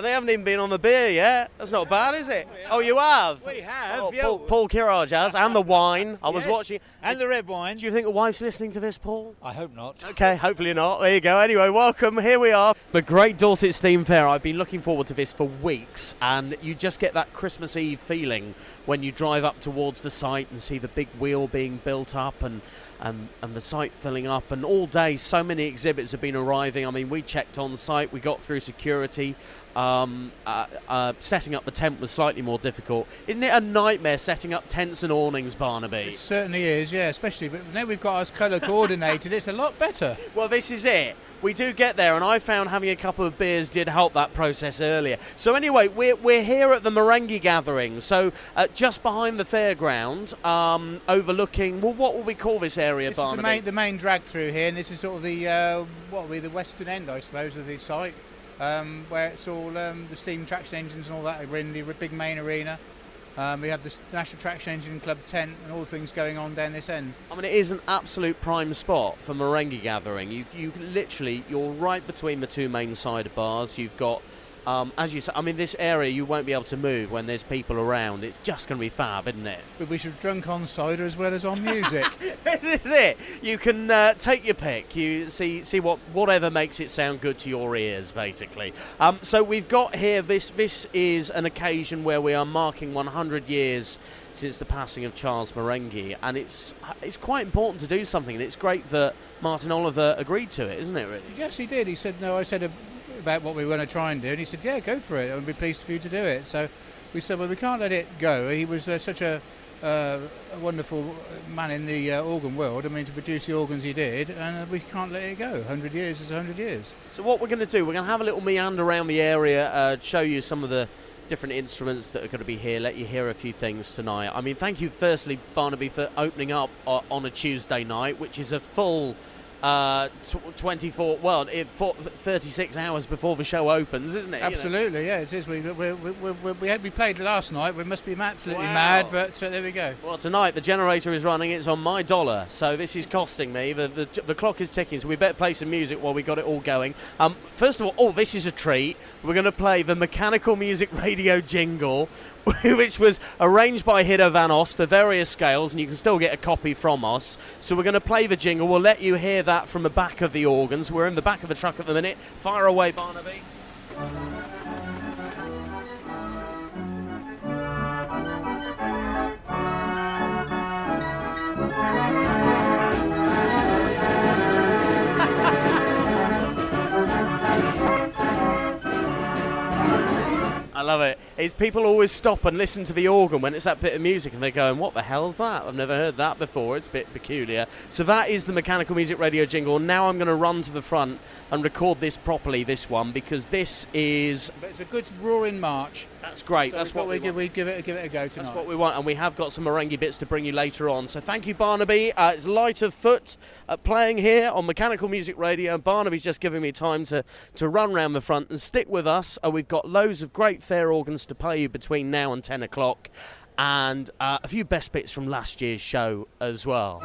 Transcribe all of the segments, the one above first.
And they haven't even been on the beer yet. That's not bad, is it? Oh, you have? We have, Oh, yeah. Paul, Paul Kirage has, and the wine. I was Yes, watching. And the red wine. Do you think the wife's listening to this, Paul? I hope not. Okay, hopefully not. There you go. Anyway, welcome. Here we are. The Great Dorset Steam Fair. I've been looking forward to this for weeks, and you just get that Christmas Eve feeling when you drive up towards the site and see the big wheel being built up and. And, and the site filling up, and all day so many exhibits have been arriving. I mean, we checked on site, we got through security. Um, uh, uh, setting up the tent was slightly more difficult. Isn't it a nightmare setting up tents and awnings, Barnaby? It certainly is, yeah. Especially, but now we've got us colour coordinated. It's a lot better. Well, this is it. We do get there, and I found having a couple of beers did help that process earlier. So, anyway, we're, we're here at the Marenghi Gathering, so uh, just behind the fairground, um, overlooking, well, what will we call this area, This is the Barnaby? main, the main drag through here, and this is sort of the uh, what will be the western end, I suppose, of the site, um, where it's all um, the steam traction engines and all that are in the big main arena. Um, we have the National Traction Engine Club tent and all the things going on down this end. I mean, it is an absolute prime spot for Marenghi Gathering. You, you literally, you're right between the two main side bars. You've got, um, as you say, I mean, this area you won't be able to move when there's people around. It's just going to be fab, isn't it? But we should have drunk on cider as well as on music. this is it. You can uh, take your pick. You see see what whatever makes it sound good to your ears, basically. Um, so we've got here. This this is an occasion where we are marking 100 years since the passing of Charles Marenghi, and it's it's quite important to do something. And it's great that Martin Oliver agreed to it, isn't it? Really. yes, he did. He said, no, I said a, about what we were going to try and do, and he said, yeah, go for it. I'd be pleased for you to do it. So we said, well, we can't let it go. He was uh, such a, uh, a wonderful man in the uh, organ world. I mean, to produce the organs he did, and uh, we can't let it go. 100 years is 100 years. So what we're going to do, we're going to have a little meander around the area, uh, show you some of the different instruments that are going to be here, let you hear a few things tonight. I mean, thank you firstly, Barnaby, for opening up uh, on a Tuesday night, which is a full uh, tw 24, well, it, for, 36 hours before the show opens, isn't it? You know? Absolutely, yeah, it is. We, we, we, we, we, we, had, we played last night. We must be absolutely Wow. mad, but uh, there we go. Well, tonight the generator is running. It's on my dollar, so this is costing me. The, the, the clock is ticking, so we better play some music while we got it all going. Um, first of all, oh, this is a treat. We're going to play the Mechanical Music Radio jingle, which was arranged by Hiddo Van Os for various scales, and you can still get a copy from us. So we're going to play the jingle. We'll let you hear that from the back of the organs. We're in the back of the truck at the minute. Fire away, Barnaby. I love it. Is people always stop and listen to the organ when it's that bit of music and they're going, What the hell's that? I've never heard that before. It's a bit peculiar. So that is the Mechanical Music Radio jingle. Now I'm going to run to the front and record this properly, this one, because this is. But it's a good roaring march. That's great. So That's we what we give, we'd give, it, give it a go tonight. That's what we want, and we have got some Marenghi bits to bring you later on. So thank you, Barnaby. Uh, it's Light of Foot uh, playing here on Mechanical Music Radio, Barnaby's just giving me time to, to run round the front and stick with us. Uh, we've got loads of great fair organs to play you between now and 10 o'clock, and uh, a few best bits from last year's show as well.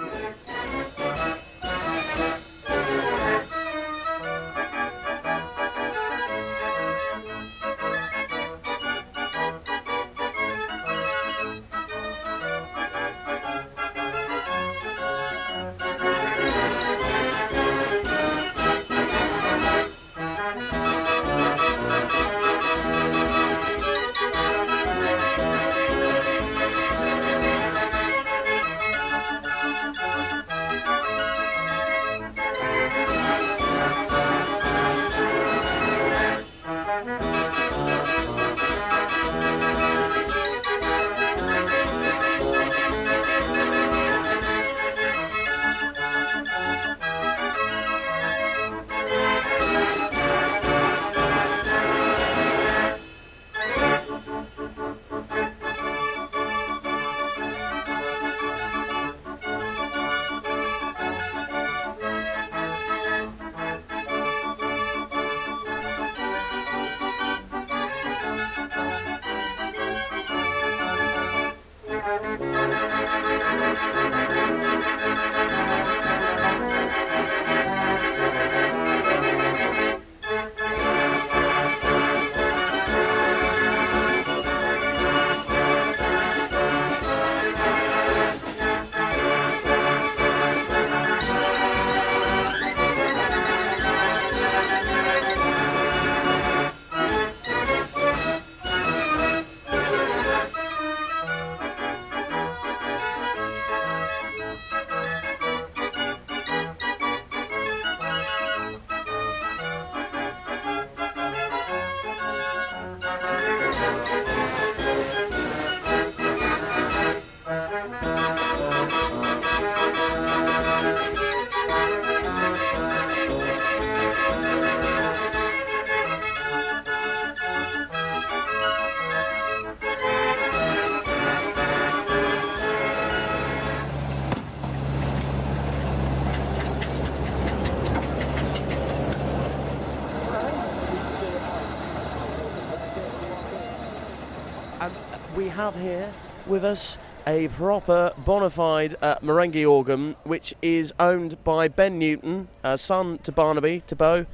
Have here with us a proper bona fide uh, Marenghi organ, which is owned by Ben Newton, uh, son to Barnaby, to Bo.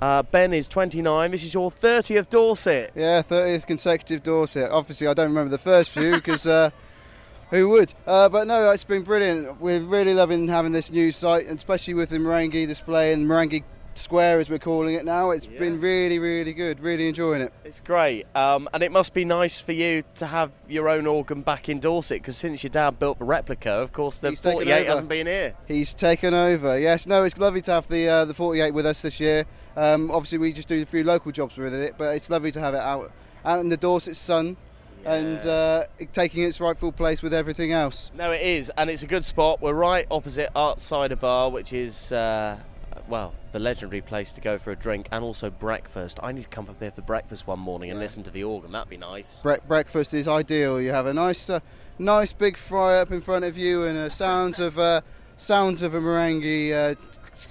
Uh, ben is 29. This is your 30th Dorset. Yeah, 30th consecutive Dorset. Obviously, I don't remember the first few because uh, who would? Uh, but no, it's been brilliant. We're really loving having this new site, especially with the Marenghi display and Marenghi Square, as we're calling it now. It's Yeah. been really, really good. Really enjoying it. It's great. Um, and it must be nice for you to have your own organ back in Dorset because since your dad built the replica, of course, the He's 48 hasn't been here. He's taken over. Yes, no, it's lovely to have the uh, the 48 with us this year. Um, obviously, we just do a few local jobs with it, but it's lovely to have it out out in the Dorset sun and uh, taking its rightful place with everything else. No, it is, and it's a good spot. We're right opposite Art Cider Bar, which is, uh, well, the legendary place to go for a drink and also breakfast. I need to come up here for breakfast one morning and Yeah. listen to the organ. That'd be nice. Bre- breakfast is ideal. You have a nice, uh, nice big fry up in front of you, and uh, sounds of uh, sounds of a Marenghi uh,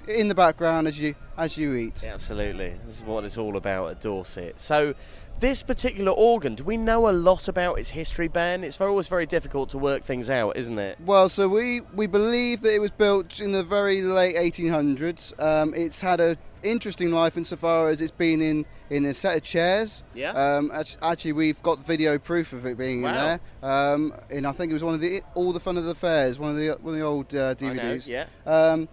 in the background as you as you eat. Yeah, absolutely. This is what it's all about at Dorset. So, this particular organ, do we know a lot about its history, Ben? It's very, always very difficult to work things out, isn't it? Well, so we, we believe that it was built in the very late 1800s. Um, it's had a interesting life insofar as it's been in, in a set of chairs. Yeah. Um, actually, we've got video proof of it being Wow. in there. Um, and I think it was one of the All the Fun of the Fairs, one of the one of the old uh, I know, DVDs. yeah. Um,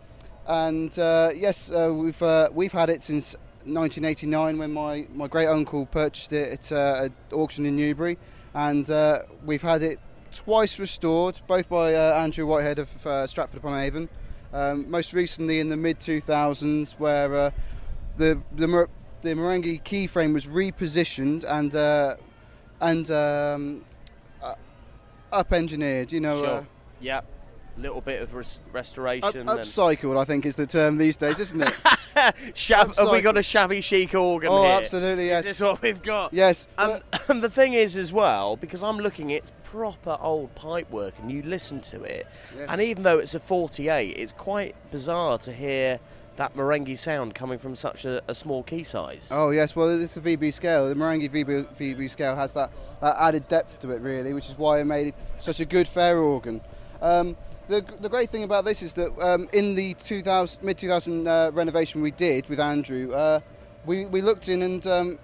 and uh, yes, uh, we've uh, we've had it since 1989 when my, my great uncle purchased it at uh, an auction in Newbury, and uh, we've had it twice restored, both by Andrew Whitehead of Stratford upon Avon. Um, most recently in the mid 2000s, where the the mer- the Marenghi keyframe was repositioned and uh, and um, uh, up engineered. You know. Sure. Uh, Yep. Little bit of res- restoration. up, and- upcycled, I think, is the term these days, isn't it? Shab- have we got a shabby chic organ oh, here? absolutely, yes. Is this what we've got? Yes. And, well, and the thing is, as well, because I'm looking, it's proper old pipe work, and you listen to it, Yes. and even though it's a 48, it's quite bizarre to hear that Marenghi sound coming from such a, a small key size. oh, yes. Well, it's a VB scale. The Marenghi VB, VB scale has that, that added depth to it, really, which is why it made it such a good fair organ. Um, the, the great thing about this is that um, in the 2000, mid 2000 uh, renovation we did with Andrew, uh, we, we looked in and um,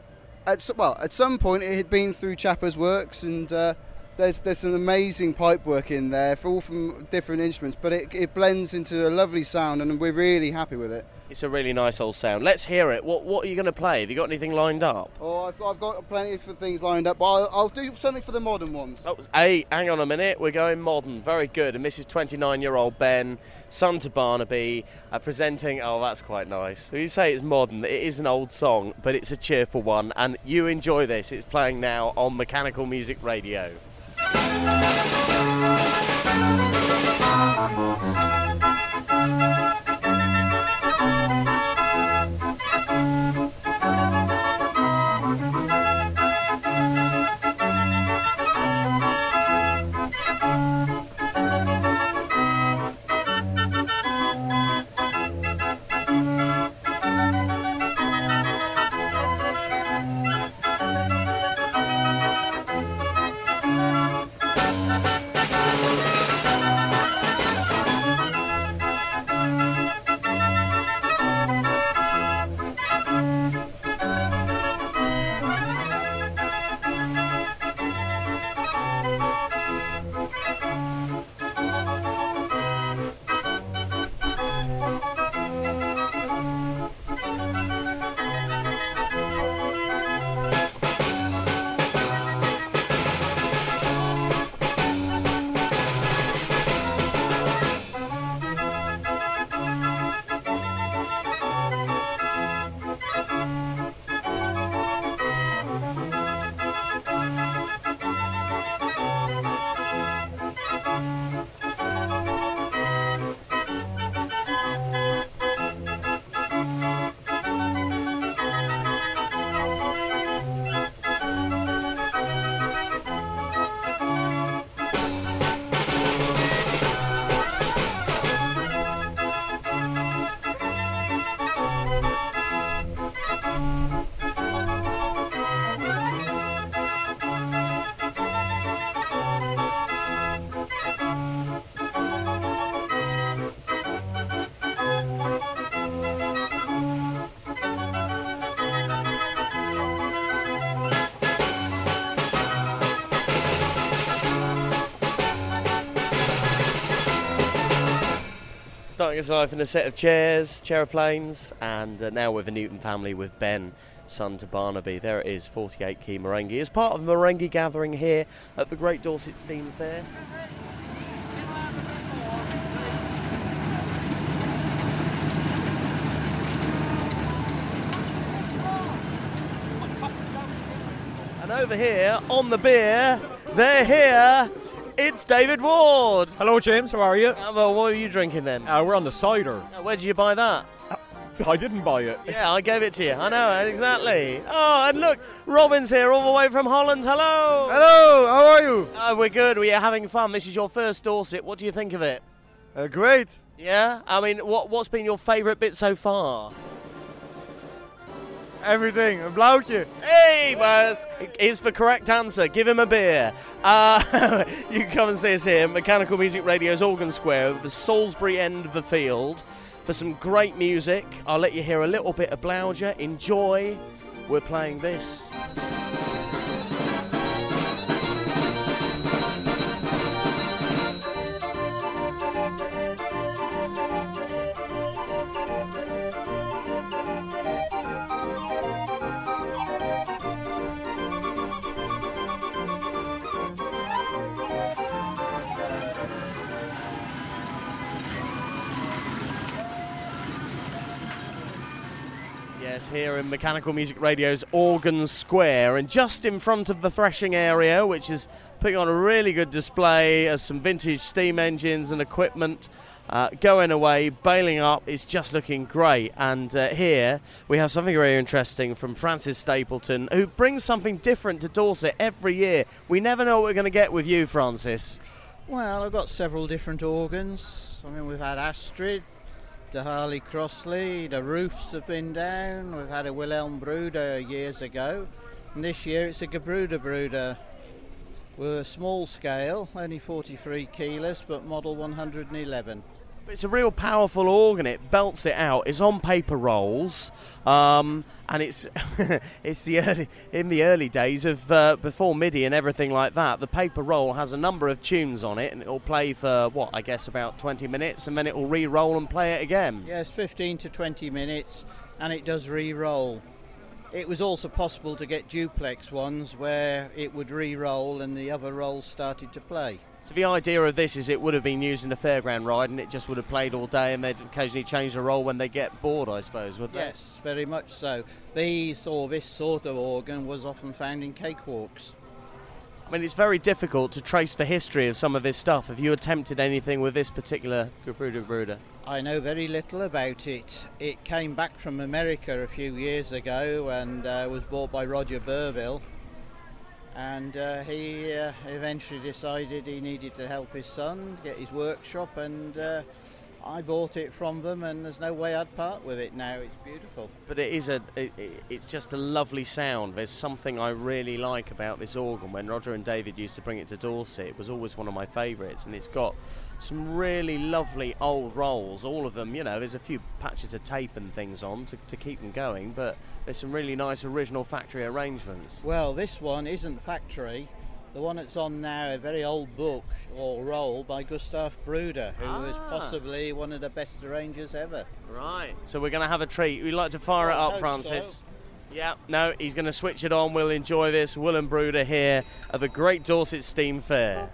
at, s- well, at some point it had been through Chiappa's works and uh, there's, there's some amazing pipe work in there, for all from different instruments, but it, it blends into a lovely sound and we're really happy with it. It's a really nice old sound. Let's hear it. What What are you going to play? Have you got anything lined up? Oh, I've, I've got plenty of things lined up, but I'll, I'll do something for the modern ones. Oh, hey, hang on a minute. We're going modern. Very good. And this is 29 year old Ben, son to Barnaby, uh, presenting. Oh, that's quite nice. You say it's modern, it is an old song, but it's a cheerful one. And you enjoy this. It's playing now on Mechanical Music Radio. Life in a set of chairs, chairplanes, and uh, now with the Newton family with Ben, son to Barnaby. There it is, 48 Key Marenghi. As part of the Marenghi gathering here at the Great Dorset Steam Fair. And over here on the beer, they're here. It's David Ward. Hello, James. How are you? Uh, well, what are you drinking then? Uh, we're on the cider. Uh, Where did you buy that? I didn't buy it. Yeah, I gave it to you. I know, exactly. Oh, and look, Robin's here all the way from Holland. Hello. Hello, how are you? Uh, we're good. We're having fun. This is your first Dorset. What do you think of it? Uh, great. Yeah? I mean, what, what's been your favourite bit so far? Everything. Een blauwtje. Hey, Buzz! Is the correct answer. Give him a beer. Uh, you can come and see us here, Mechanical Music Radio's Organ Square, the Salisbury end of the field, for some great music. I'll let you hear a little bit of Blauger. Enjoy. We're playing this. Here in Mechanical Music Radio's Organ Square, and just in front of the threshing area, which is putting on a really good display as some vintage steam engines and equipment uh, going away, bailing up. It's just looking great. And uh, here we have something very interesting from Francis Stapleton, who brings something different to Dorset every year. We never know what we're going to get with you, Francis. Well, I've got several different organs. I mean, we've had Astrid, the Harley Crossley, the roofs have been down. We've had a Wilhelm Bruder years ago, and this year it's a Gebruder Bruder. We're small scale, only 43 kilos, but model 111. It's a real powerful organ. It belts it out. It's on paper rolls, um, and it's it's the early, in the early days of uh, before MIDI and everything like that. The paper roll has a number of tunes on it, and it'll play for what I guess about 20 minutes, and then it will re-roll and play it again. Yes, 15 to 20 minutes, and it does re-roll. It was also possible to get duplex ones where it would re-roll and the other rolls started to play. So the idea of this is it would have been used in a fairground ride, and it just would have played all day, and they'd occasionally change the role when they get bored, I suppose, would they? Yes, very much so. These or this sort of organ was often found in cakewalks. I mean, it's very difficult to trace the history of some of this stuff. Have you attempted anything with this particular Gebruder Bruder? I know very little about it. It came back from America a few years ago and uh, was bought by Roger Burville. And uh, he uh, eventually decided he needed to help his son get his workshop, and uh, I bought it from them. And there's no way I'd part with it now. It's beautiful. But it is a, it, it- it's just a lovely sound. There's something I really like about this organ. When Roger and David used to bring it to Dorset, it was always one of my favourites, and it's got some really lovely old rolls. All of them, you know, there's a few patches of tape and things on to, to keep them going, but there's some really nice original factory arrangements. Well, this one isn't factory. The one that's on now, a very old book or roll by Gustav Bruder, who was Ah. possibly one of the best arrangers ever. Right. So we're going to have a treat. We'd like to fire it Well, I up, Francis. Yeah, no, he's going to switch it on. We'll enjoy this. Will and Bruder here at the Great Dorset Steam Fair.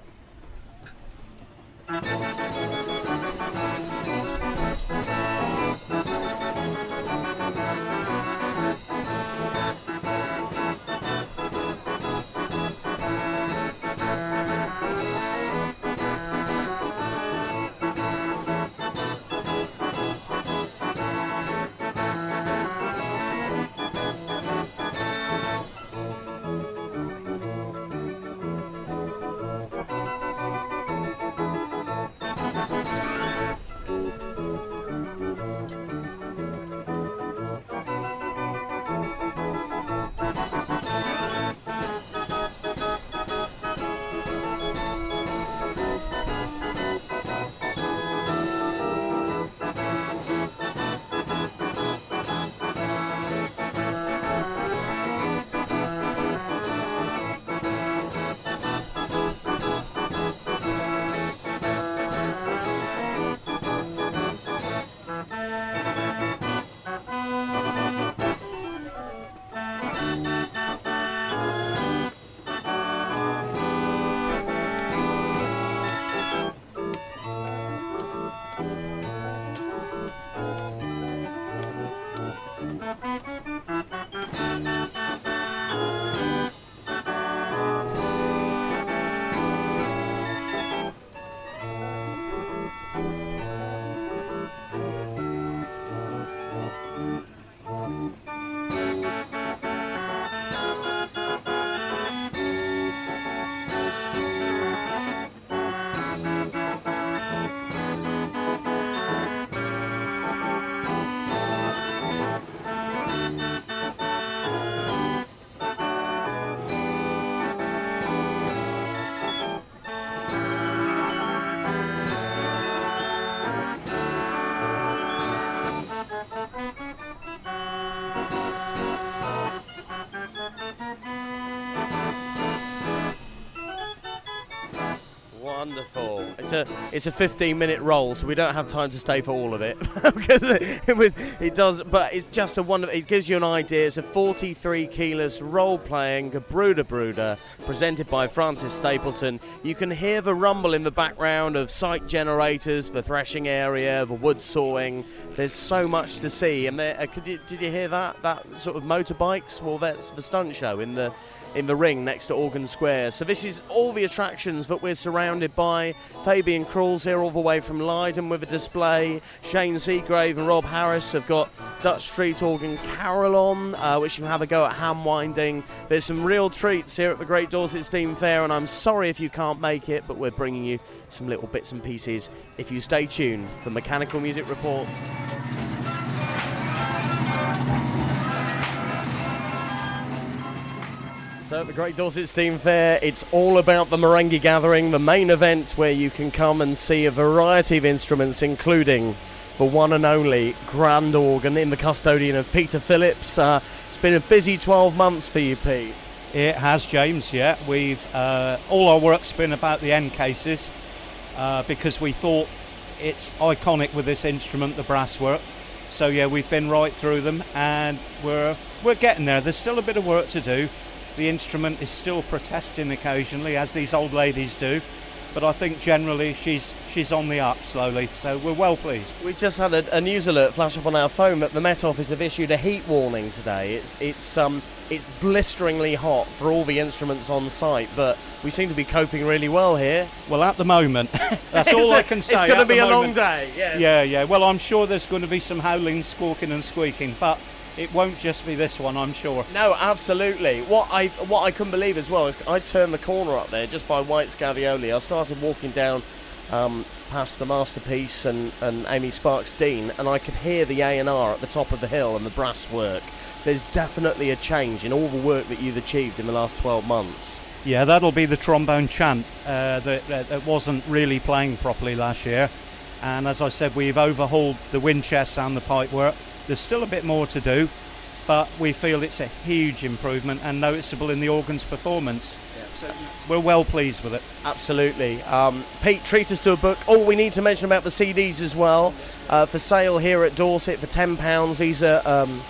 It's a it's a 15 minute roll, so we don't have time to stay for all of it because it, was, it does. But it's just a wonderful. It gives you an idea. It's a 43 keyless role playing Brooder Bruder presented by Francis Stapleton. You can hear the rumble in the background of site generators, the threshing area, the wood sawing. There's so much to see. And there, uh, you, did you hear that? That sort of motorbikes. Well, that's the stunt show in the in the ring next to Organ Square. So this is all the attractions that we're surrounded by. Fabian Krul's here all the way from Leiden with a display. Shane Seagrave and Rob Harris have got Dutch Street Organ Carol on, uh, which you can have a go at hand winding. There's some real treats here at the Great Dorset Steam Fair, and I'm sorry if you can't make it, but we're bringing you some little bits and pieces if you stay tuned for Mechanical Music Reports. So the Great Dorset Steam Fair, it's all about the Marenghi Gathering, the main event where you can come and see a variety of instruments, including the one and only grand organ in the custodian of Peter Phillips. Uh, it's been a busy 12 months for you, Pete. It has, James. Yeah, we've uh, all our work's been about the end cases uh, because we thought it's iconic with this instrument, the brass work. So yeah, we've been right through them, and we're we're getting there. There's still a bit of work to do. The instrument is still protesting occasionally, as these old ladies do, but I think generally she's she's on the up slowly. So we're well pleased. We just had a, a, news alert flash up on our phone that the Met Office have issued a heat warning today. It's it's um it's blisteringly hot for all the instruments on site, but we seem to be coping really well here. Well, at the moment, that's all I can say. It's going to be a moment. long day. Yes. Yeah, yeah. Well, I'm sure there's going to be some howling, squawking, and squeaking, but it won't just be this one, I'm sure. No, absolutely. What I what I couldn't believe as well is I turned the corner up there just by White Scavioli. I started walking down um, past the masterpiece and, and Amy Sparks Dean, and I could hear the A and R at the top of the hill and the brass work. There's definitely a change in all the work that you've achieved in the last 12 months. Yeah, that'll be the trombone chant uh, that, that wasn't really playing properly last year. And as I said, we've overhauled the wind chest and the pipe work. There's still a bit more to do, but we feel it's a huge improvement and noticeable in the organ's performance. Yeah. So we're well pleased with it. Absolutely. Um, Pete, treat us to a book. Oh, we need to mention about the CDs as well. Uh, for sale here at Dorset for £10. These are um,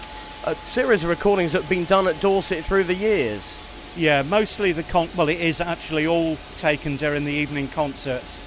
a series of recordings that have been done at Dorset through the years. Yeah, mostly the con. Well, it is actually all taken during the evening concerts,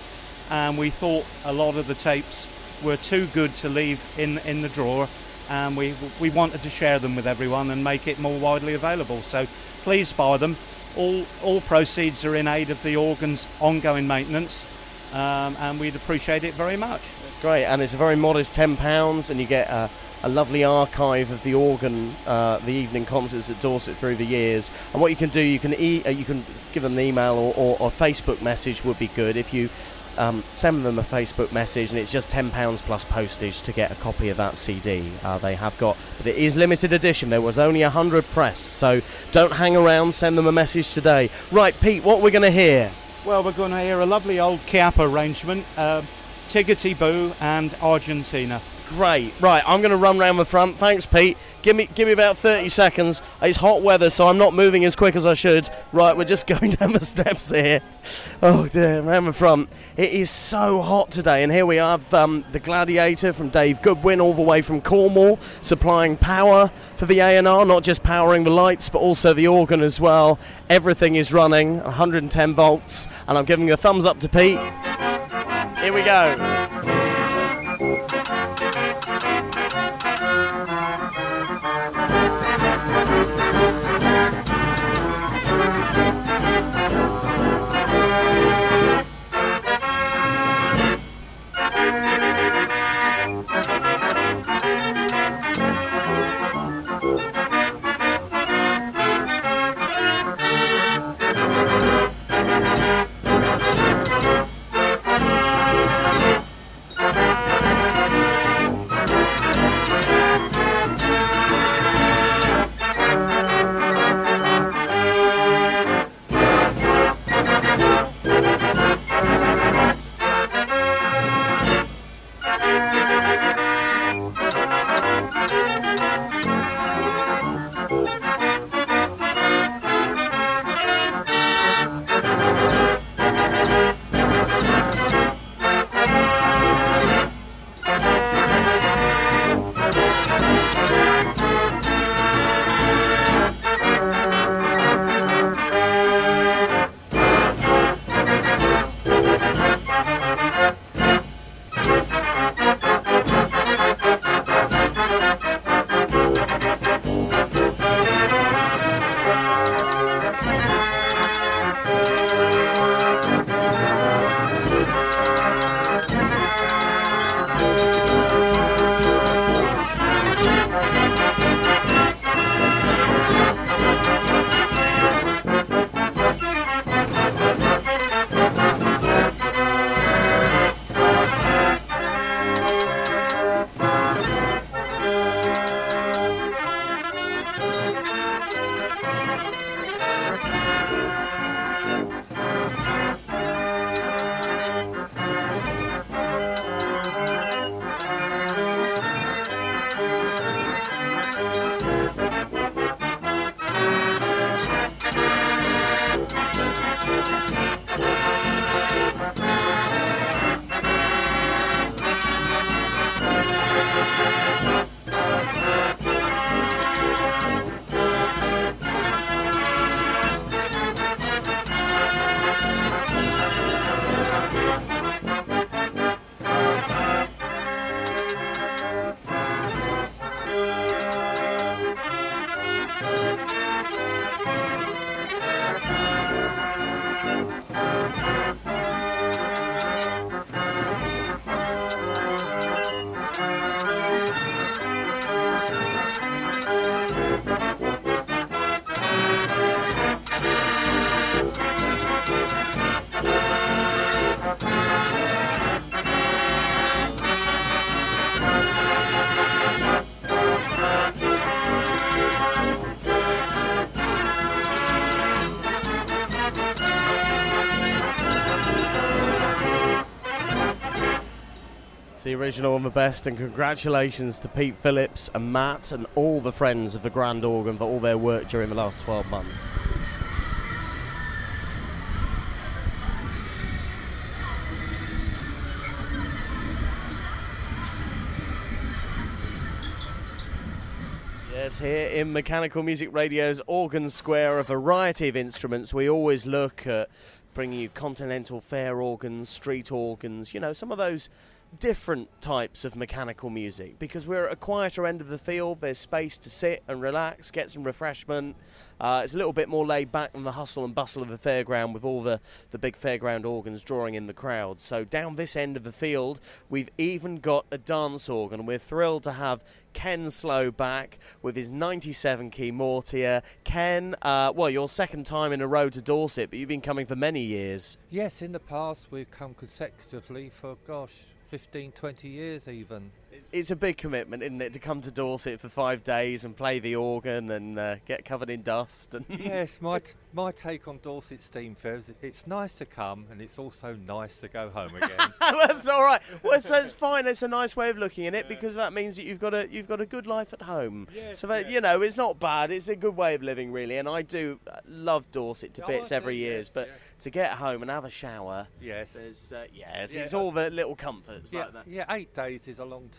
and we thought a lot of the tapes were too good to leave in in the drawer, and we we wanted to share them with everyone and make it more widely available. So please buy them. All all proceeds are in aid of the organ's ongoing maintenance, um, and we'd appreciate it very much. That's great, and it's a very modest ten pounds, and you get a, a, lovely archive of the organ, uh, the evening concerts at Dorset through the years. And what you can do, you can e- uh, you can give them an email or, or, or Facebook message would be good if you um, send them a Facebook message, and it's just £10 plus postage to get a copy of that CD. Uh, they have got, but it is limited edition. There was only 100 pressed, so don't hang around, send them a message today. Right, Pete, what we're going to hear? Well, we're going to hear a lovely old Chiappa arrangement, uh, Tiggerty Boo and Argentina. Great. Right, I'm going to run round the front. Thanks, Pete. Give me give me about 30 seconds. It's hot weather, so I'm not moving as quick as I should. Right, we're just going down the steps here. Oh dear, round the front. It is so hot today, and here we have um, the Gladiator from Dave Goodwin, all the way from Cornwall, supplying power for the A&R, not just powering the lights, but also the organ as well. Everything is running, 110 volts, and I'm giving a thumbs up to Pete. Here we go. The original and the best, and congratulations to Pete Phillips and Matt and all the friends of the Grand Organ for all their work during the last 12 months. Yes, here in Mechanical Music Radio's Organ Square, a variety of instruments. We always look at bringing you continental fair organs, street organs, you know, some of those different types of mechanical music because we're at a quieter end of the field. There's space to sit and relax, get some refreshment. Uh, it's a little bit more laid back than the hustle and bustle of the fairground with all the, the big fairground organs drawing in the crowd. So, down this end of the field, we've even got a dance organ. We're thrilled to have Ken Slow back with his 97 key Mortier. Ken, uh, well, your second time in a row to Dorset, but you've been coming for many years. Yes, in the past we've come consecutively for, gosh, 15, 20 years even. It's a big commitment, isn't it, to come to Dorset for five days and play the organ and uh, get covered in dust. And yes, my t- my take on Dorset Steam Fair is it's nice to come and it's also nice to go home again. That's all right. Well, so it's fine. It's a nice way of looking at it because that means that you've got a you've got a good life at home. Yes, so that, yes. you know, it's not bad. It's a good way of living, really. And I do uh, love Dorset to Oh, bits I every do, yes, but yeah. to get home and have a shower, yes. there's uh, yes, Yeah, it's all the little comforts Yeah, like that. yeah, eight days is a long time.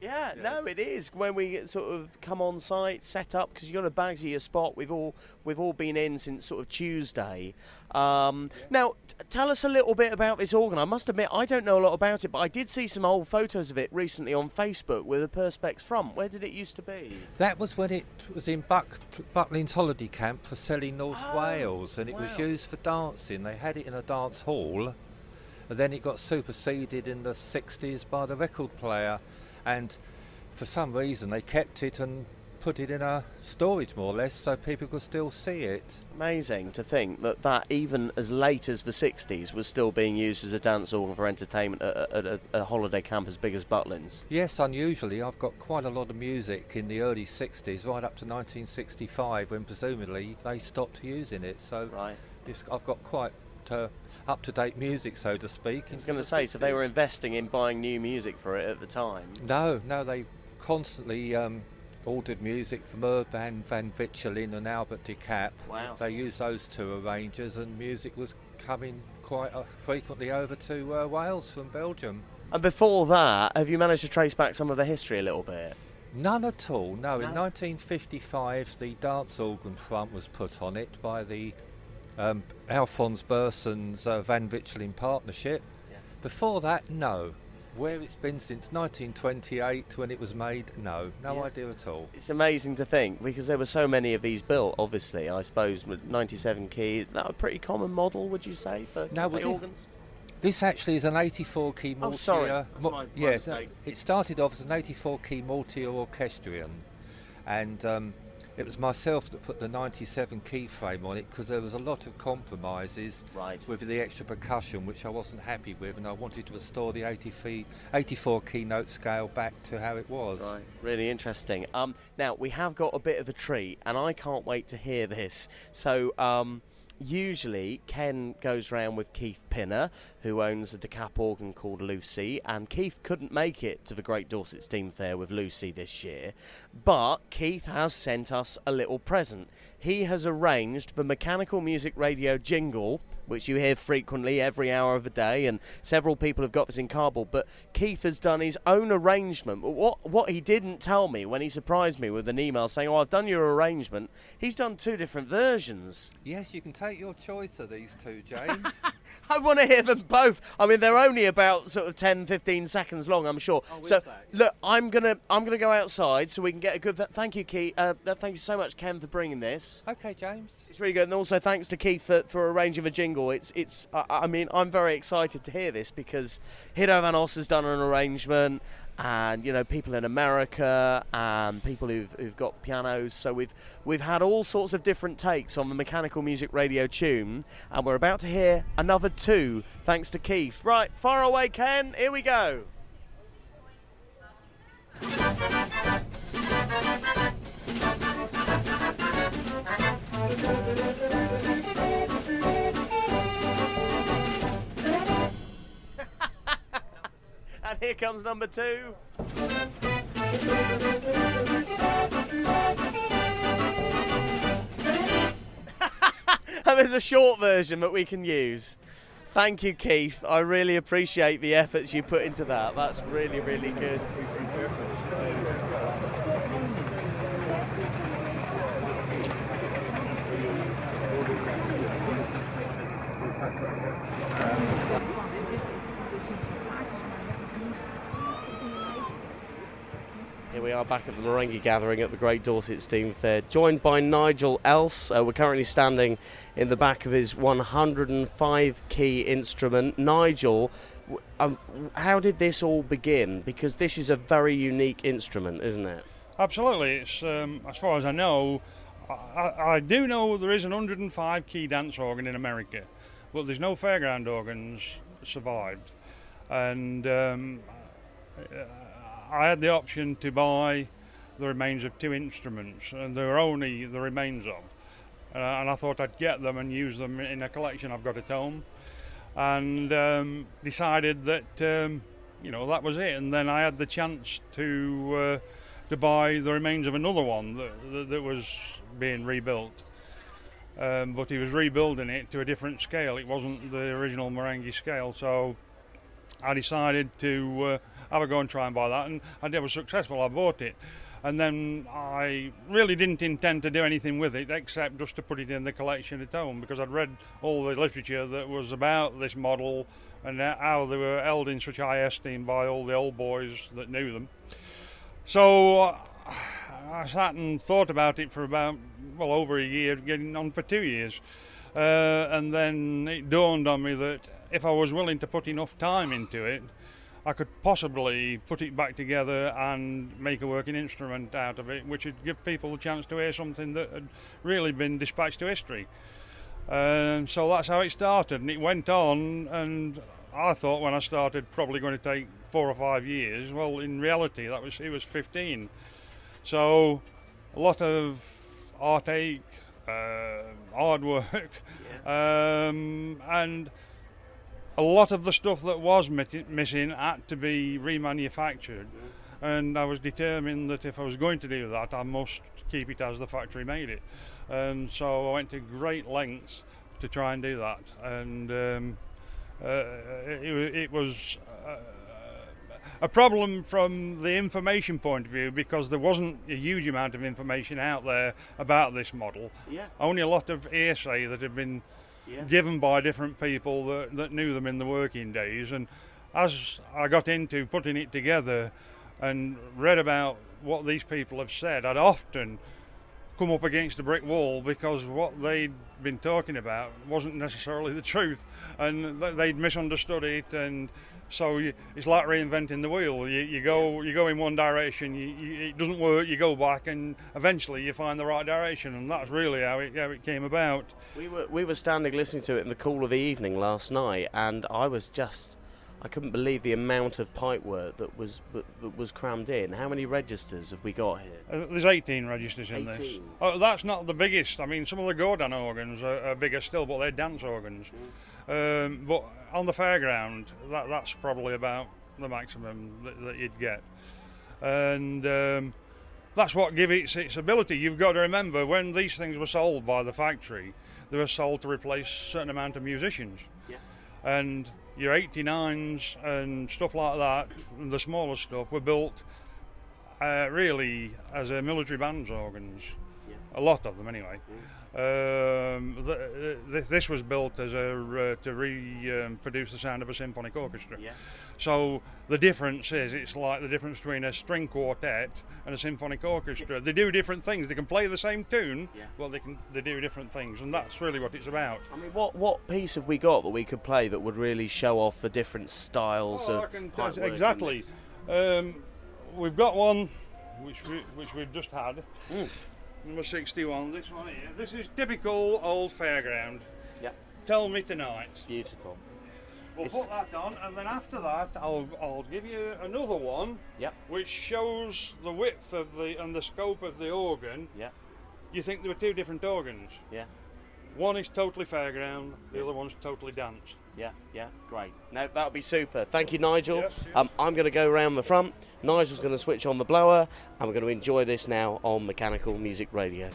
Yeah, no, it is. When we sort of come on site, set up because you've got a Bagsy your spot. We've all we've all been in since sort of Tuesday. Um, Now, t- tell us a little bit about this organ. I must admit, I don't know a lot about it, but I did see some old photos of it recently on Facebook with a perspex front. Where did it used to be? That was when it was in Buck, Butlin's holiday camp for Selly North Oh, Wales, and it was used for dancing. They had it in a dance hall, and then it got superseded in the 60s by the record player, and for some reason they kept it and put it in a storage more or less so people could still see it. Amazing to think that that even as late as the 60s was still being used as a dance organ for entertainment at, at, at a holiday camp as big as Butlins. Yes, unusually, I've got quite a lot of music in the early 60s, right up to 1965, when presumably they stopped using it. So Right. I've got quite uh, up to date music, so to speak. I was going to say, so they were investing in buying new music for it at the time. No, no, they constantly um, ordered music from Urban Van Wichelen and Albert de Cap. Wow. They used those two arrangers, and music was coming quite uh, frequently over to uh, Wales from Belgium. And before that, have you managed to trace back some of the history a little bit? None at all. No, in 1955, the dance organ front was put on it by the um, Alphonse Burson's uh, Van Wichelen partnership. Yeah. Before that, no. Where it's been since 1928 when it was made, no, no Yeah. idea at all. It's amazing to think because there were so many of these built. Obviously, I suppose with 97 keys. That a pretty common model, would you say, for No, for would you? organs? This actually is an 84 key Oh, Mortier. sorry. That's mo- my- my yes, mistake. it started off as an 84 key Mortier orchestrion, and um, it was myself that put the 97 key frame on it because there was a lot of compromises Right. with the extra percussion, which I wasn't happy with, and I wanted to restore the 83 84 key note scale back to how it was. Right, really interesting. Um, now we have got a bit of a treat, and I can't wait to hear this. So, um, usually Ken goes round with Keith Pinner, who owns a decap organ called Lucy, and Keith couldn't make it to the Great Dorset Steam Fair with Lucy this year, but Keith has sent us a little present. He has arranged the mechanical music radio jingle, which you hear frequently every hour of the day, and several people have got this in cardboard. But Keith has done his own arrangement. What what he didn't tell me when he surprised me with an email saying, "Oh, I've done your arrangement," he's done two different versions. Yes, you can take your choice of these two, James. I want to hear them both. I mean, they're only about sort of 10, 15 seconds long, I'm sure. so, look, I'm gonna I'm gonna go outside so we can get a good. Th- thank you, Keith. Uh, thank you so much, Ken, for bringing this. okay, James. It's really good, and also thanks to Keith for, for arranging the jingle. It's it's. I, I mean, I'm very excited to hear this because Hiddo Van Os has done an arrangement, and you know, people in America and people who've, who've got pianos. So we've we've had all sorts of different takes on the mechanical music radio tune, and we're about to hear another two thanks to Keith. Right, far away, Ken. Here we go. here comes number two. and there's a short version that we can use. Thank you, Keith. I really appreciate the efforts you put into that. That's really, really good. We are back at the Marenghi gathering at the Great Dorset Steam Fair, joined by Nigel Else. Uh, we're currently standing in the back of his 105 key instrument. Nigel, um, how did this all begin? Because this is a very unique instrument, isn't it? Absolutely. It's um, as far as I know, I, I do know there is an 105 key dance organ in America, but there's no fairground organs survived, and um, I had the option to buy the remains of two instruments, and there were only the remains of. Uh, and I thought I'd get them and use them in a collection I've got at home. And um, decided that um, you know that was it. And then I had the chance to uh, to buy the remains of another one that, that, that was being rebuilt. Um, but he was rebuilding it to a different scale. It wasn't the original Marenghi scale, so I decided to uh, have a go and try and buy that, and I was successful. I bought it, and then I really didn't intend to do anything with it except just to put it in the collection at home because I'd read all the literature that was about this model and how they were held in such high esteem by all the old boys that knew them. So uh, I sat and thought about it for about well over a year, getting on for two years, uh, and then it dawned on me that if I was willing to put enough time into it, I could possibly put it back together and make a working instrument out of it, which would give people a chance to hear something that had really been dispatched to history. Um, so that's how it started, and it went on. And I thought when I started, probably going to take four or five years. Well, in reality, that was it was 15. So a lot of heartache, uh, hard work, yeah. um, and a lot of the stuff that was missing had to be remanufactured. Yeah. And I was determined that if I was going to do that, I must keep it as the factory made it. And so I went to great lengths to try and do that. And um, uh, it, it, was. Uh, a problem from the information point of view because there wasn't a huge amount of information out there about this model. Yeah. Only a lot of hearsay that had been yeah. given by different people that, that knew them in the working days. And as I got into putting it together and read about what these people have said, I'd often come up against a brick wall because what they'd been talking about wasn't necessarily the truth and they'd misunderstood it and so you, it's like reinventing the wheel. You, you go you go in one direction, you, it doesn't work. You go back, and eventually you find the right direction, and that's really how it how it came about. We were we were standing listening to it in the cool of the evening last night, and I was just. I couldn't believe the amount of pipe work that was that was crammed in. How many registers have we got here? Uh, there's 18 registers in 18. this. Oh, that's not the biggest. I mean, some of the Gordon organs are, are bigger still, but they're dance organs. Mm. Um, but on the fairground, that, that's probably about the maximum that, that you'd get. And um, that's what gives it its ability. You've got to remember when these things were sold by the factory, they were sold to replace a certain amount of musicians. Yeah. And your 89s and stuff like that, the smaller stuff, were built uh, really as a military band's organs. A lot of them, anyway. Um, the, the, this was built as a uh, to reproduce um, the sound of a symphonic orchestra. Yeah. So the difference is it's like the difference between a string quartet and a symphonic orchestra. They do different things. They can play the same tune, yeah. but they can they do different things, and that's really what it's about. I mean, what what piece have we got that we could play that would really show off the different styles well, of exactly. Um, we've got one which we which we've just had. Mm number 61, this one here. This is typical old fairground. Yep. Tell me tonight. Beautiful. We'll it's put that on, and then after that, I'll I'll give you another one. Yep. Which shows the width of the and the scope of the organ. Yeah. You think there were two different organs? Yeah. One is totally fairground, the other one's totally dance. Yeah, yeah, great. No, that would be super. Thank you, Nigel. Yes, yes. Um, I'm going to go around the front. Nigel's going to switch on the blower, and we're going to enjoy this now on Mechanical Music Radio.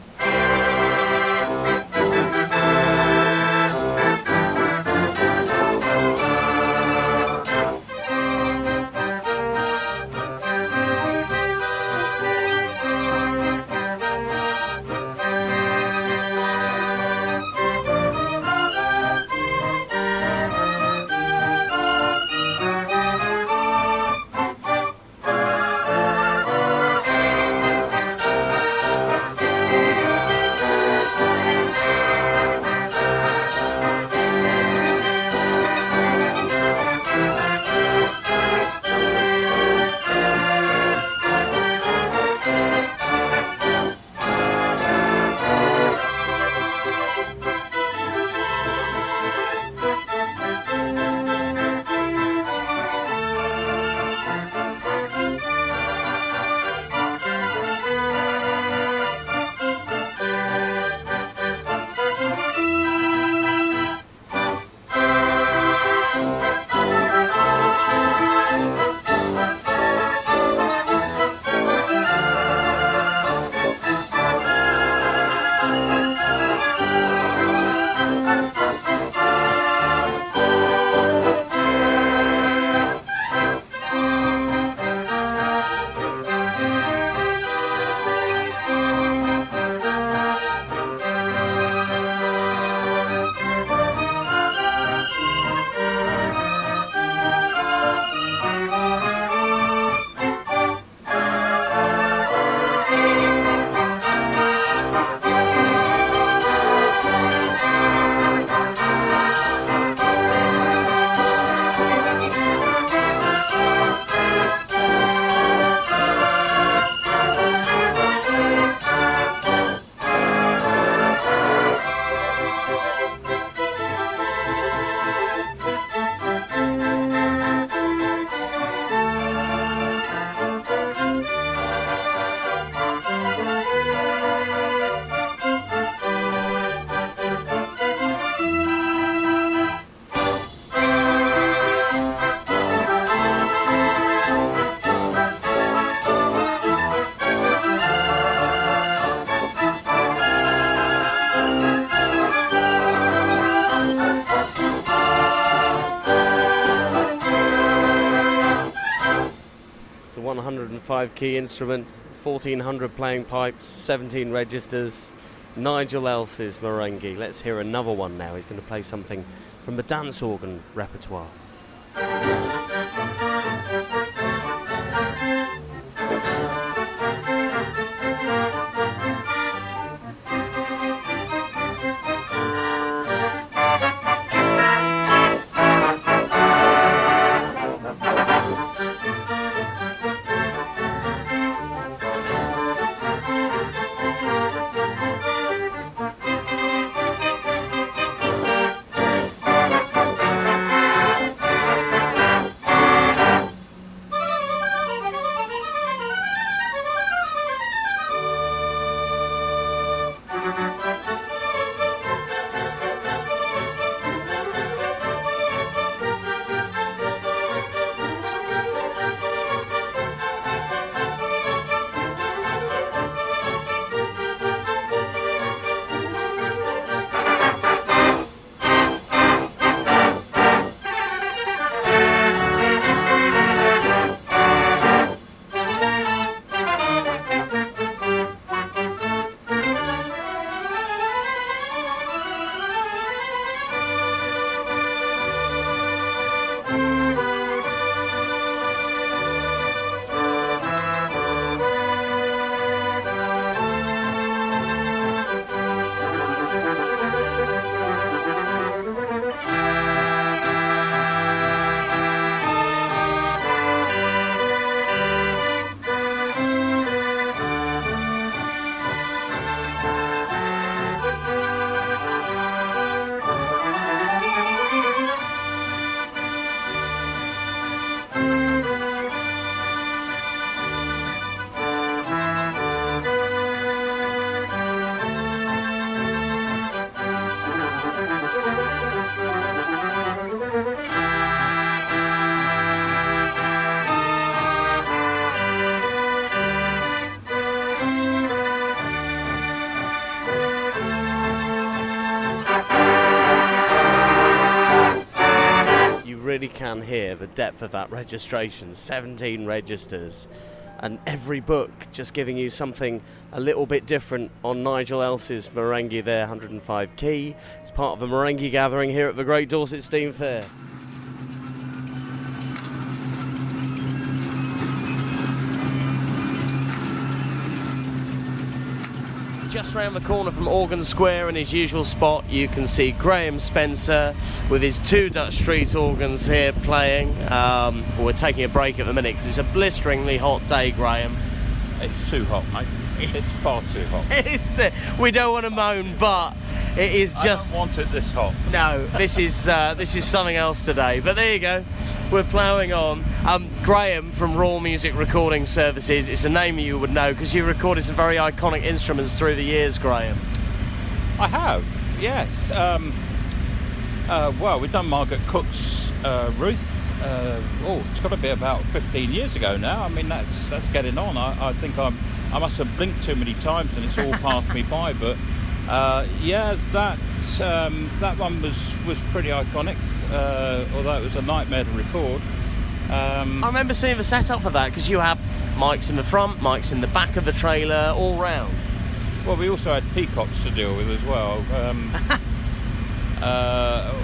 105 key instrument, 1400 playing pipes, 17 registers. Nigel Else's Marenghi. Let's hear another one now. He's going to play something from the dance organ repertoire. Hear the depth of that registration 17 registers and every book just giving you something a little bit different on Nigel Else's Marenghi there 105 key. It's part of a Marenghi gathering here at the Great Dorset Steam Fair Just round the corner from Organ Square in his usual spot, you can see Graham Spencer with his two Dutch Street organs here playing. Um, we're taking a break at the minute because it's a blisteringly hot day, Graham. It's too hot, mate. It's far too hot. it's, uh, we don't want to moan, but it is just. I don't want it this hot. No, this is uh, this is something else today. But there you go. We're ploughing on. Um, Graham from Raw Music Recording Services. It's a name you would know because you recorded some very iconic instruments through the years, Graham. I have, yes. Um, uh, well, we've done Margaret Cook's uh, Ruth. Uh, oh, it's got to be about 15 years ago now. I mean, that's that's getting on. I, I think I'm I must have blinked too many times and it's all passed me by. But uh, yeah, that um, that one was was pretty iconic. Uh, although it was a nightmare to record. Um, I remember seeing the setup for that because you had mics in the front, mics in the back of the trailer, all round. Well, we also had peacocks to deal with as well. Um, uh,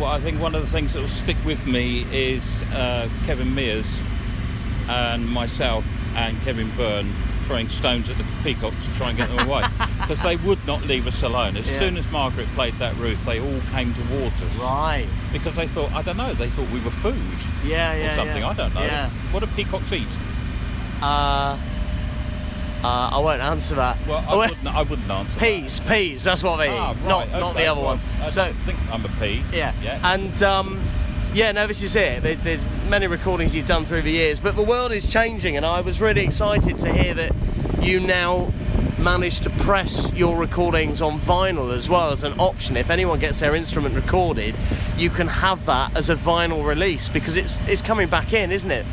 well, I think one of the things that will stick with me is uh, Kevin Mears and myself and Kevin Byrne throwing stones at the peacocks to try and get them away because they would not leave us alone. As Yeah. soon as Margaret played that Ruth, they all came towards us. Right. Because they thought, I don't know, they thought we were food Yeah, yeah. or something. yeah. I don't know. Yeah. What do peacocks eat? Uh, uh, I won't answer that. Well, I wouldn't, I wouldn't answer. that. Peas, peas. That's what they Ah, eat. right, not not the other well, one. I So think I'm a pea. yeah. Yeah. And um, yeah, no, this is it. There, there's many recordings you've done through the years, but the world is changing, and I was really excited to hear that you now managed to press your recordings on vinyl as well as an option. If anyone gets their instrument recorded, you can have that as a vinyl release because it's it's coming back in, isn't it?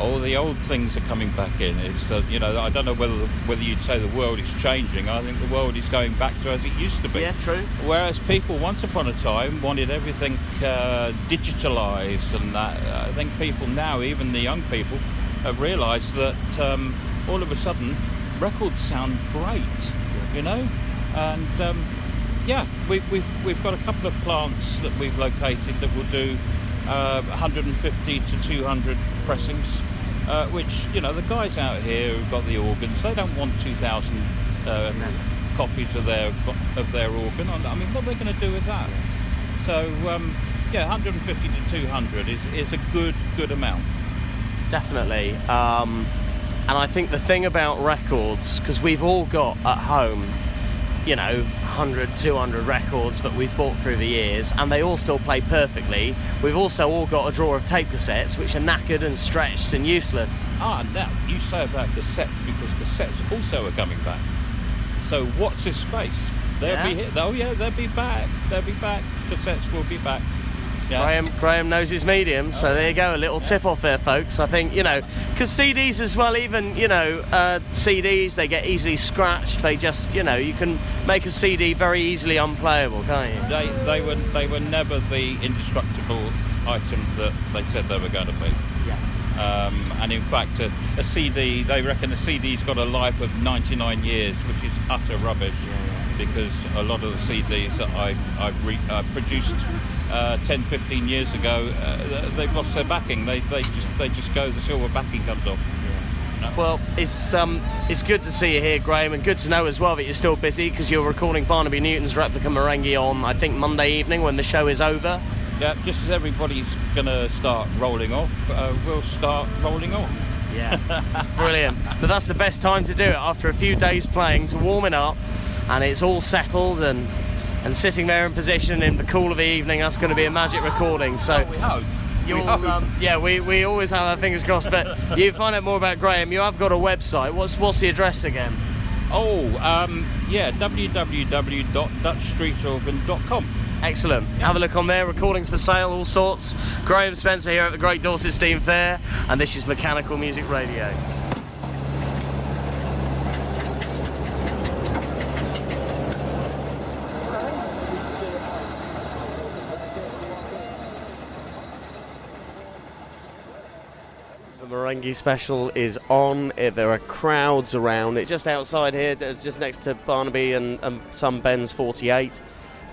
All the old things are coming back in. It's uh, you know I don't know whether whether you'd say the world is changing. I think the world is going back to as it used to be. Yeah, true. Whereas people once upon a time wanted everything uh, digitalised and that. I think people now, even the young people, have realised that um, all of a sudden records sound great, you know, and um, yeah, we've, we've we've got a couple of plants that we've located that will do uh, 150 to 200 pressings, uh, which you know the guys out here who've got the organs, they don't want 2,000 uh, copies of their of their organ. I mean, what are they going to do with that? So um, yeah, 150 to 200 is, is a good good amount. Definitely. Um, and I think the thing about records, because we've all got at home, you know, 100, 200 records that we've bought through the years, and they all still play perfectly. We've also all got a drawer of tape cassettes, which are knackered and stretched and useless. Ah, now you say about cassettes because cassettes also are coming back. So what's this space? They'll Yeah? be here. Oh yeah, they'll be back. They'll be back. Cassettes will be back. Yeah. Graham, Graham knows his medium, so there you go, a little tip off there, folks. I think, you know, because CDs as well, even, you know, uh, CDs, they get easily scratched. They just, you know, you can make a CD very easily unplayable, can't you? They they were they were never the indestructible item that they said they were going to be. Yeah. Um, and in fact, a, a CD, they reckon a CD's got a life of 99 years, which is utter rubbish. Because a lot of the CDs that I, I re, uh, produced uh, 10, 15 years ago, uh, they've lost their backing. They, they just they just go. The silver backing comes off. Well, it's um, it's good to see you here, Graham, and good to know as well that you're still busy because you're recording Barnaby Newton's replica Marenghi on, I think, Monday evening when the show is over. Yeah, just as everybody's going to start rolling off, uh, we'll start rolling on. Yeah, it's brilliant. But that's the best time to do it after a few days playing to warm it up, and it's all settled and and sitting there in position in the cool of the evening. That's going to be a magic recording. So we hope. You'll, um, yeah, we, we always have our fingers crossed. But you find out more about Graham. You have got a website. What's what's the address again? Oh, um, yeah, www.dutchstreetorgan.com. Excellent. Have a look on there. Recordings for sale, all sorts. Graham Spencer here at the Great Dorset Steam Fair, and this is Mechanical Music Radio. Marenghi special is on. Eh, There are crowds around it. Just outside here, just next to Barnaby and, and some Ben's 48.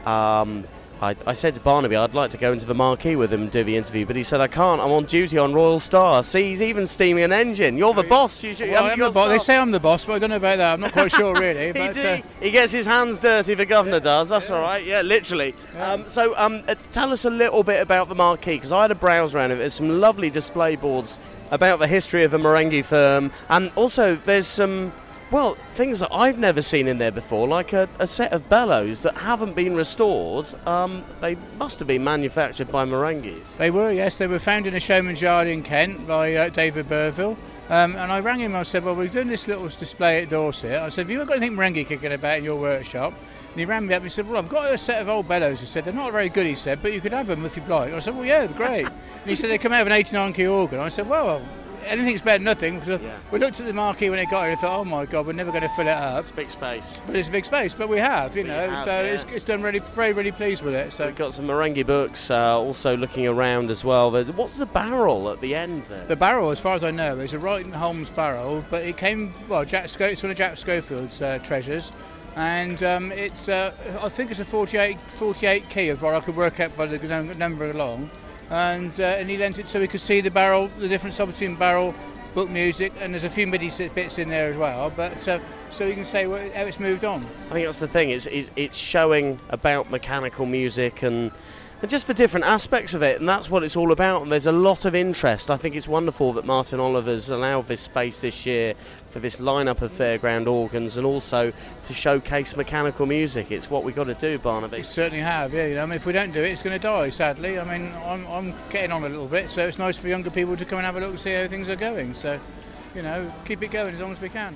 Um, I, I said to Barnaby I'd like to go into the marquee with him and do the interview, but he said I can't. I'm on duty on Royal Star. See, he's even steaming an engine. You're the boss. You should, Well, I'm the boss. They say I'm the boss, but I don't know about that. I'm not quite sure really. he, but, do- uh, he gets his hands dirty, the governor does. That's all right. Yeah, literally. Um, so, um, uh, tell us a little bit about the marquee because I had a browse around it. There's some lovely display boards about the history of the Marenghi firm, and also there's some. Well, things that I've never seen in there before, like a, a set of bellows that haven't been restored. Um, they must have been manufactured by Marenghis. They were, yes. They were found in a showman's yard in Kent by uh, David Burville. Um, and I rang him. And I said, "Well, we're doing this little display at Dorset." I said, "Have you got anything Marenghi kicking about in your workshop?" And he rang me up and he said, "Well, I've got a set of old bellows." He said, "They're not very good," he said, "but you could have them if you'd like." I said, "Well, yeah, great." and he said, "They come out of an 89 key organ." I said, "Well." Anything's better than nothing because we looked at the marquee when it got here and thought, oh my god, we're never going to fill it up. It's big space. But it's a big space, but we have, you know, have, so yeah. it's, it's done really, very, really pleased with it. So We've got some Marenghi books uh, also looking around as well. There's, what's the barrel at the end there? The barrel, as far as I know, is a Wright and Holmes barrel, but it came well. Jack Sco- it's one of Jack Schofield's uh, treasures, and um, it's uh, I think it's a 48, 48 key what I could work out by the number along, and uh, and he lent it so we could see the barrel, the difference between barrel, book music, and there's a few MIDI bits in there as well. But uh, so you can say wh- how it's moved on. I think that's the thing. It's, it's, it's showing about mechanical music and, and just for different aspects of it, and that's what it's all about. And there's a lot of interest. I think it's wonderful that Martin Oliver's allowed this space this year for this lineup of fairground organs and also to showcase mechanical music. It's what we've got to do, Barnaby. We certainly have, yeah. You know, I mean, if we don't do it, it's going to die. Sadly, I mean, I'm, I'm getting on a little bit, so it's nice for younger people to come and have a look and see how things are going. So, you know, keep it going as long as we can.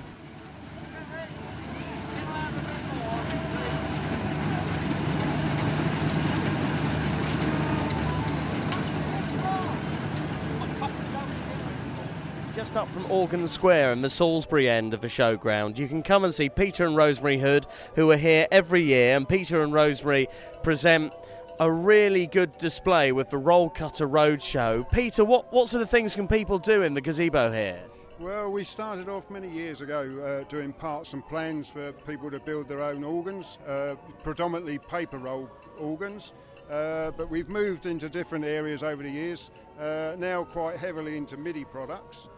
Just up from Organ Square in the Salisbury end of the showground, you can come and see Peter and Rosemary Hood, who are here every year. And Peter and Rosemary present a really good display with the Roll Cutter Roadshow. Peter, what, what sort of things can people do in the gazebo here? Well, we started off many years ago uh, doing parts and plans for people to build their own organs, uh, predominantly paper roll organs. Uh, but we've moved into different areas over the years, uh, now quite heavily into MIDI products.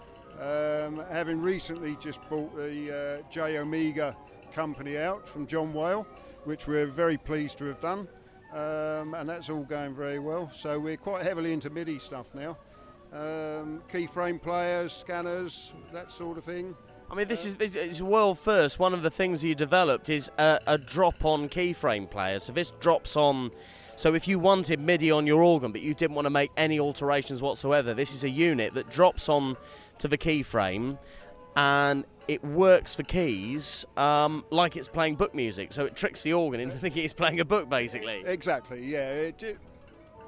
Um, having recently just bought the uh, J Omega company out from John Whale, which we're very pleased to have done. Um, and that's all going very well. So we're quite heavily into MIDI stuff now. Um, keyframe players, scanners, that sort of thing. I mean, this is this is world first. One of the things you developed is a, a drop-on keyframe player. So this drops on. So if you wanted MIDI on your organ, but you didn't want to make any alterations whatsoever, this is a unit that drops on to the keyframe, and it works for keys um, like it's playing book music. So it tricks the organ into thinking it's playing a book, basically. Exactly, yeah. It, it,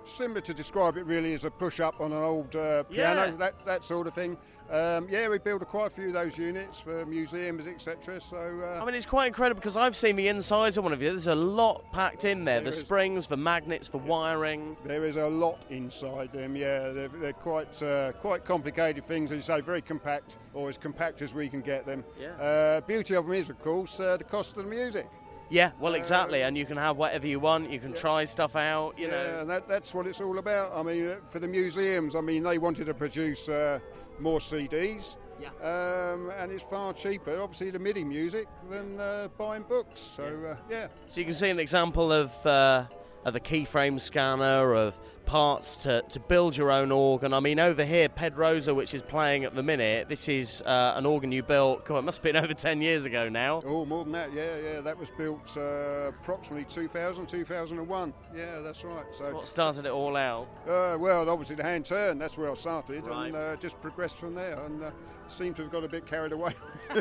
similar to describe it really as a push up on an old uh, piano, Yeah. that, that sort of thing. Um, yeah, we built quite a few of those units for museums, etc. So uh, I mean, it's quite incredible because I've seen the insides of one of you. There's a lot packed in there. There the is. springs, the magnets, the wiring. There is a lot inside them. Yeah, they're, they're quite uh, quite complicated things, as you say, very compact, or as compact as we can get them. Yeah. Uh, beauty of them is, of course, uh, the cost of the music. Yeah, well, exactly. And you can have whatever you want. You can try stuff out. You yeah, know. and that, that's what it's all about. I mean, uh, for the museums, I mean, they wanted to produce uh, more CDs. Yeah. Um, and it's far cheaper, obviously, the MIDI music than uh, buying books. So, uh, yeah. So you can see an example of uh, of a keyframe scanner of parts to, to build your own organ. I mean, over here, Pedrosa, which is playing at the minute, this is uh, an organ you built. God, it must have been over ten years ago now. Oh, more than that, yeah, yeah. That was built uh, approximately 2000, 2001. Yeah, that's right. So, What started it all out? Uh, well, obviously the hand turn, that's where I started, Right. and uh, just progressed from there, and uh, seemed to have got a bit carried away.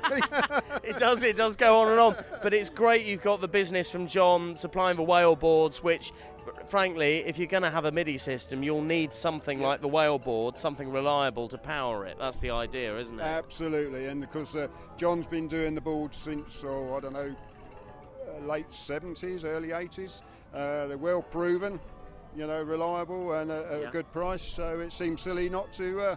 it does it does go on and on but it's great you've got the business from john supplying the whale boards which frankly if you're going to have a midi system you'll need something like the whale board something reliable to power it that's the idea isn't it Absolutely, and because uh, John's been doing the board since, oh, I don't know, uh, late 70s, early 80s. Uh, they're well proven, you know, reliable and uh, at Yeah. a good price. So it seems silly not to uh,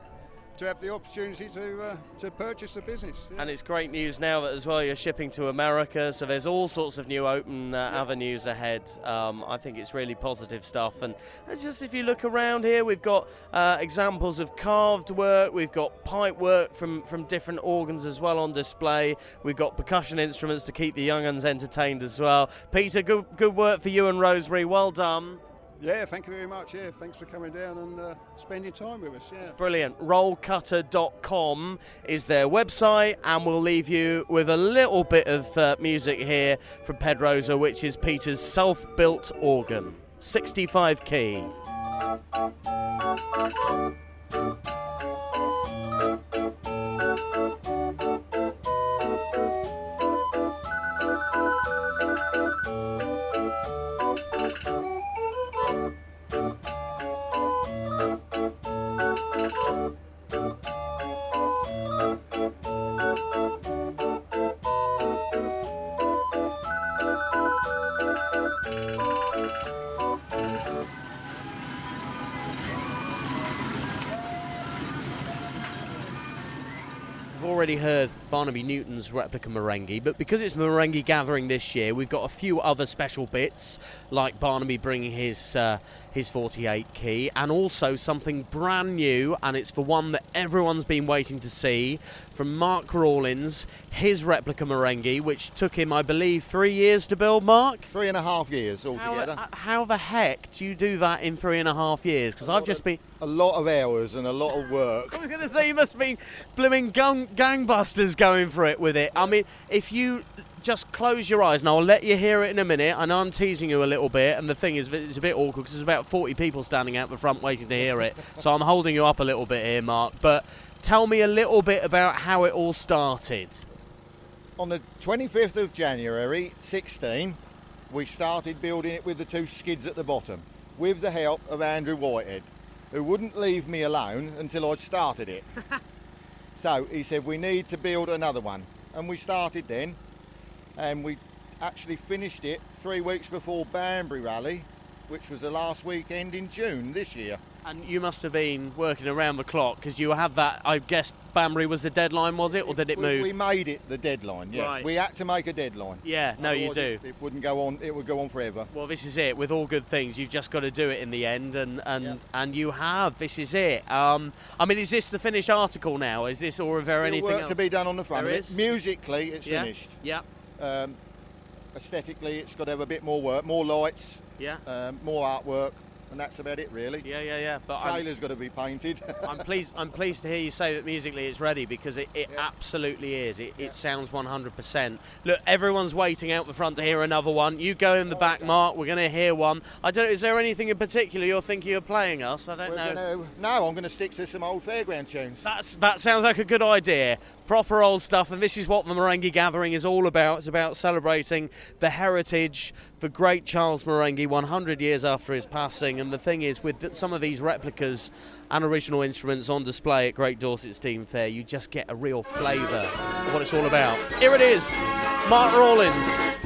to have the opportunity to uh, to purchase the business. yeah. and it's great news now that as well you're shipping to America, so there's all sorts of new open uh, avenues ahead. Um, I think it's really positive stuff. And just if you look around here, we've got uh, examples of carved work, we've got pipe work from, from different organs as well on display. We've got percussion instruments to keep the young uns entertained as well. Peter, good good work for you and Rosemary. Well done. Yeah, thank you very much. Yeah, thanks for coming down and uh, spending time with us. Yeah. Brilliant. Rollcutter.com is their website, and we'll leave you with a little bit of uh, music here from Pedrosa, which is Peter's self built organ. 65 key. Barnaby Newton's replica Marenghi, but because it's Marenghi gathering this year, we've got a few other special bits, like Barnaby bringing his uh, his 48 key, and also something brand new, and it's for one that everyone's been waiting to see from Mark Rawlins, his replica Marenghi, which took him, I believe, three years to build. Mark, Three and a half years how, altogether. uh, how the heck do you do that in three and a half years? Because I've just been. a lot of hours and a lot of work. I was going to say you must have been blooming gang- gangbusters going for it with it. I mean, if you just close your eyes, and I'll let you hear it in a minute. I know I'm teasing you a little bit, and the thing is, it's a bit awkward because there's about 40 people standing out the front waiting to hear it. so I'm holding you up a little bit here, Mark. But tell me a little bit about how it all started. On the 25th of January 16, we started building it with the two skids at the bottom, with the help of Andrew Whitehead, who wouldn't leave me alone until I started it. so he said, We need to build another one. And we started then, and we actually finished it three weeks before Banbury Rally which was the last weekend in June this year. And you must have been working around the clock because you have that. I guess Banbury was the deadline, was it, or did it We- move? We made it the deadline. Yes, Right. we had to make a deadline. Yeah, no, you do. It, it wouldn't go on. It would go on forever. Well, this is it. With all good things, you've just got to do it in the end, and and and you have. This is it. Um, I mean, is this the finished article now? Is this, or is there Still anything work else to be done on the front There of it. is? Musically, it's Yeah, finished. Yeah. Um, aesthetically, it's got to have a bit more work, more lights. Yeah. Um, more artwork, and that's about it, really. Yeah, yeah, yeah. But I'm- trailer's got to be painted. I'm pleased. I'm pleased to hear you say that musically it's ready because it, it absolutely is. It, it sounds 100%. Look, everyone's waiting out the front to hear another one. You go in the back, Mark. We're going to hear one. I don't. Is there anything in particular you're thinking of playing us? I don't We're know. gonna- no, I'm going to stick to some old fairground tunes. That's that sounds like a good idea. Proper old stuff, and this is what the Marenghi Gathering is all about. It's about celebrating the heritage, the great Charles Marenghi, 100 years after his passing. And the thing is, with some of these replicas and original instruments on display at Great Dorset Steam Fair, you just get a real flavour of what it's all about. Here it is, Mark Rawlins.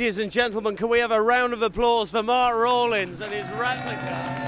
Ladies and gentlemen, can we have a round of applause for Mark Rawlins and his replica?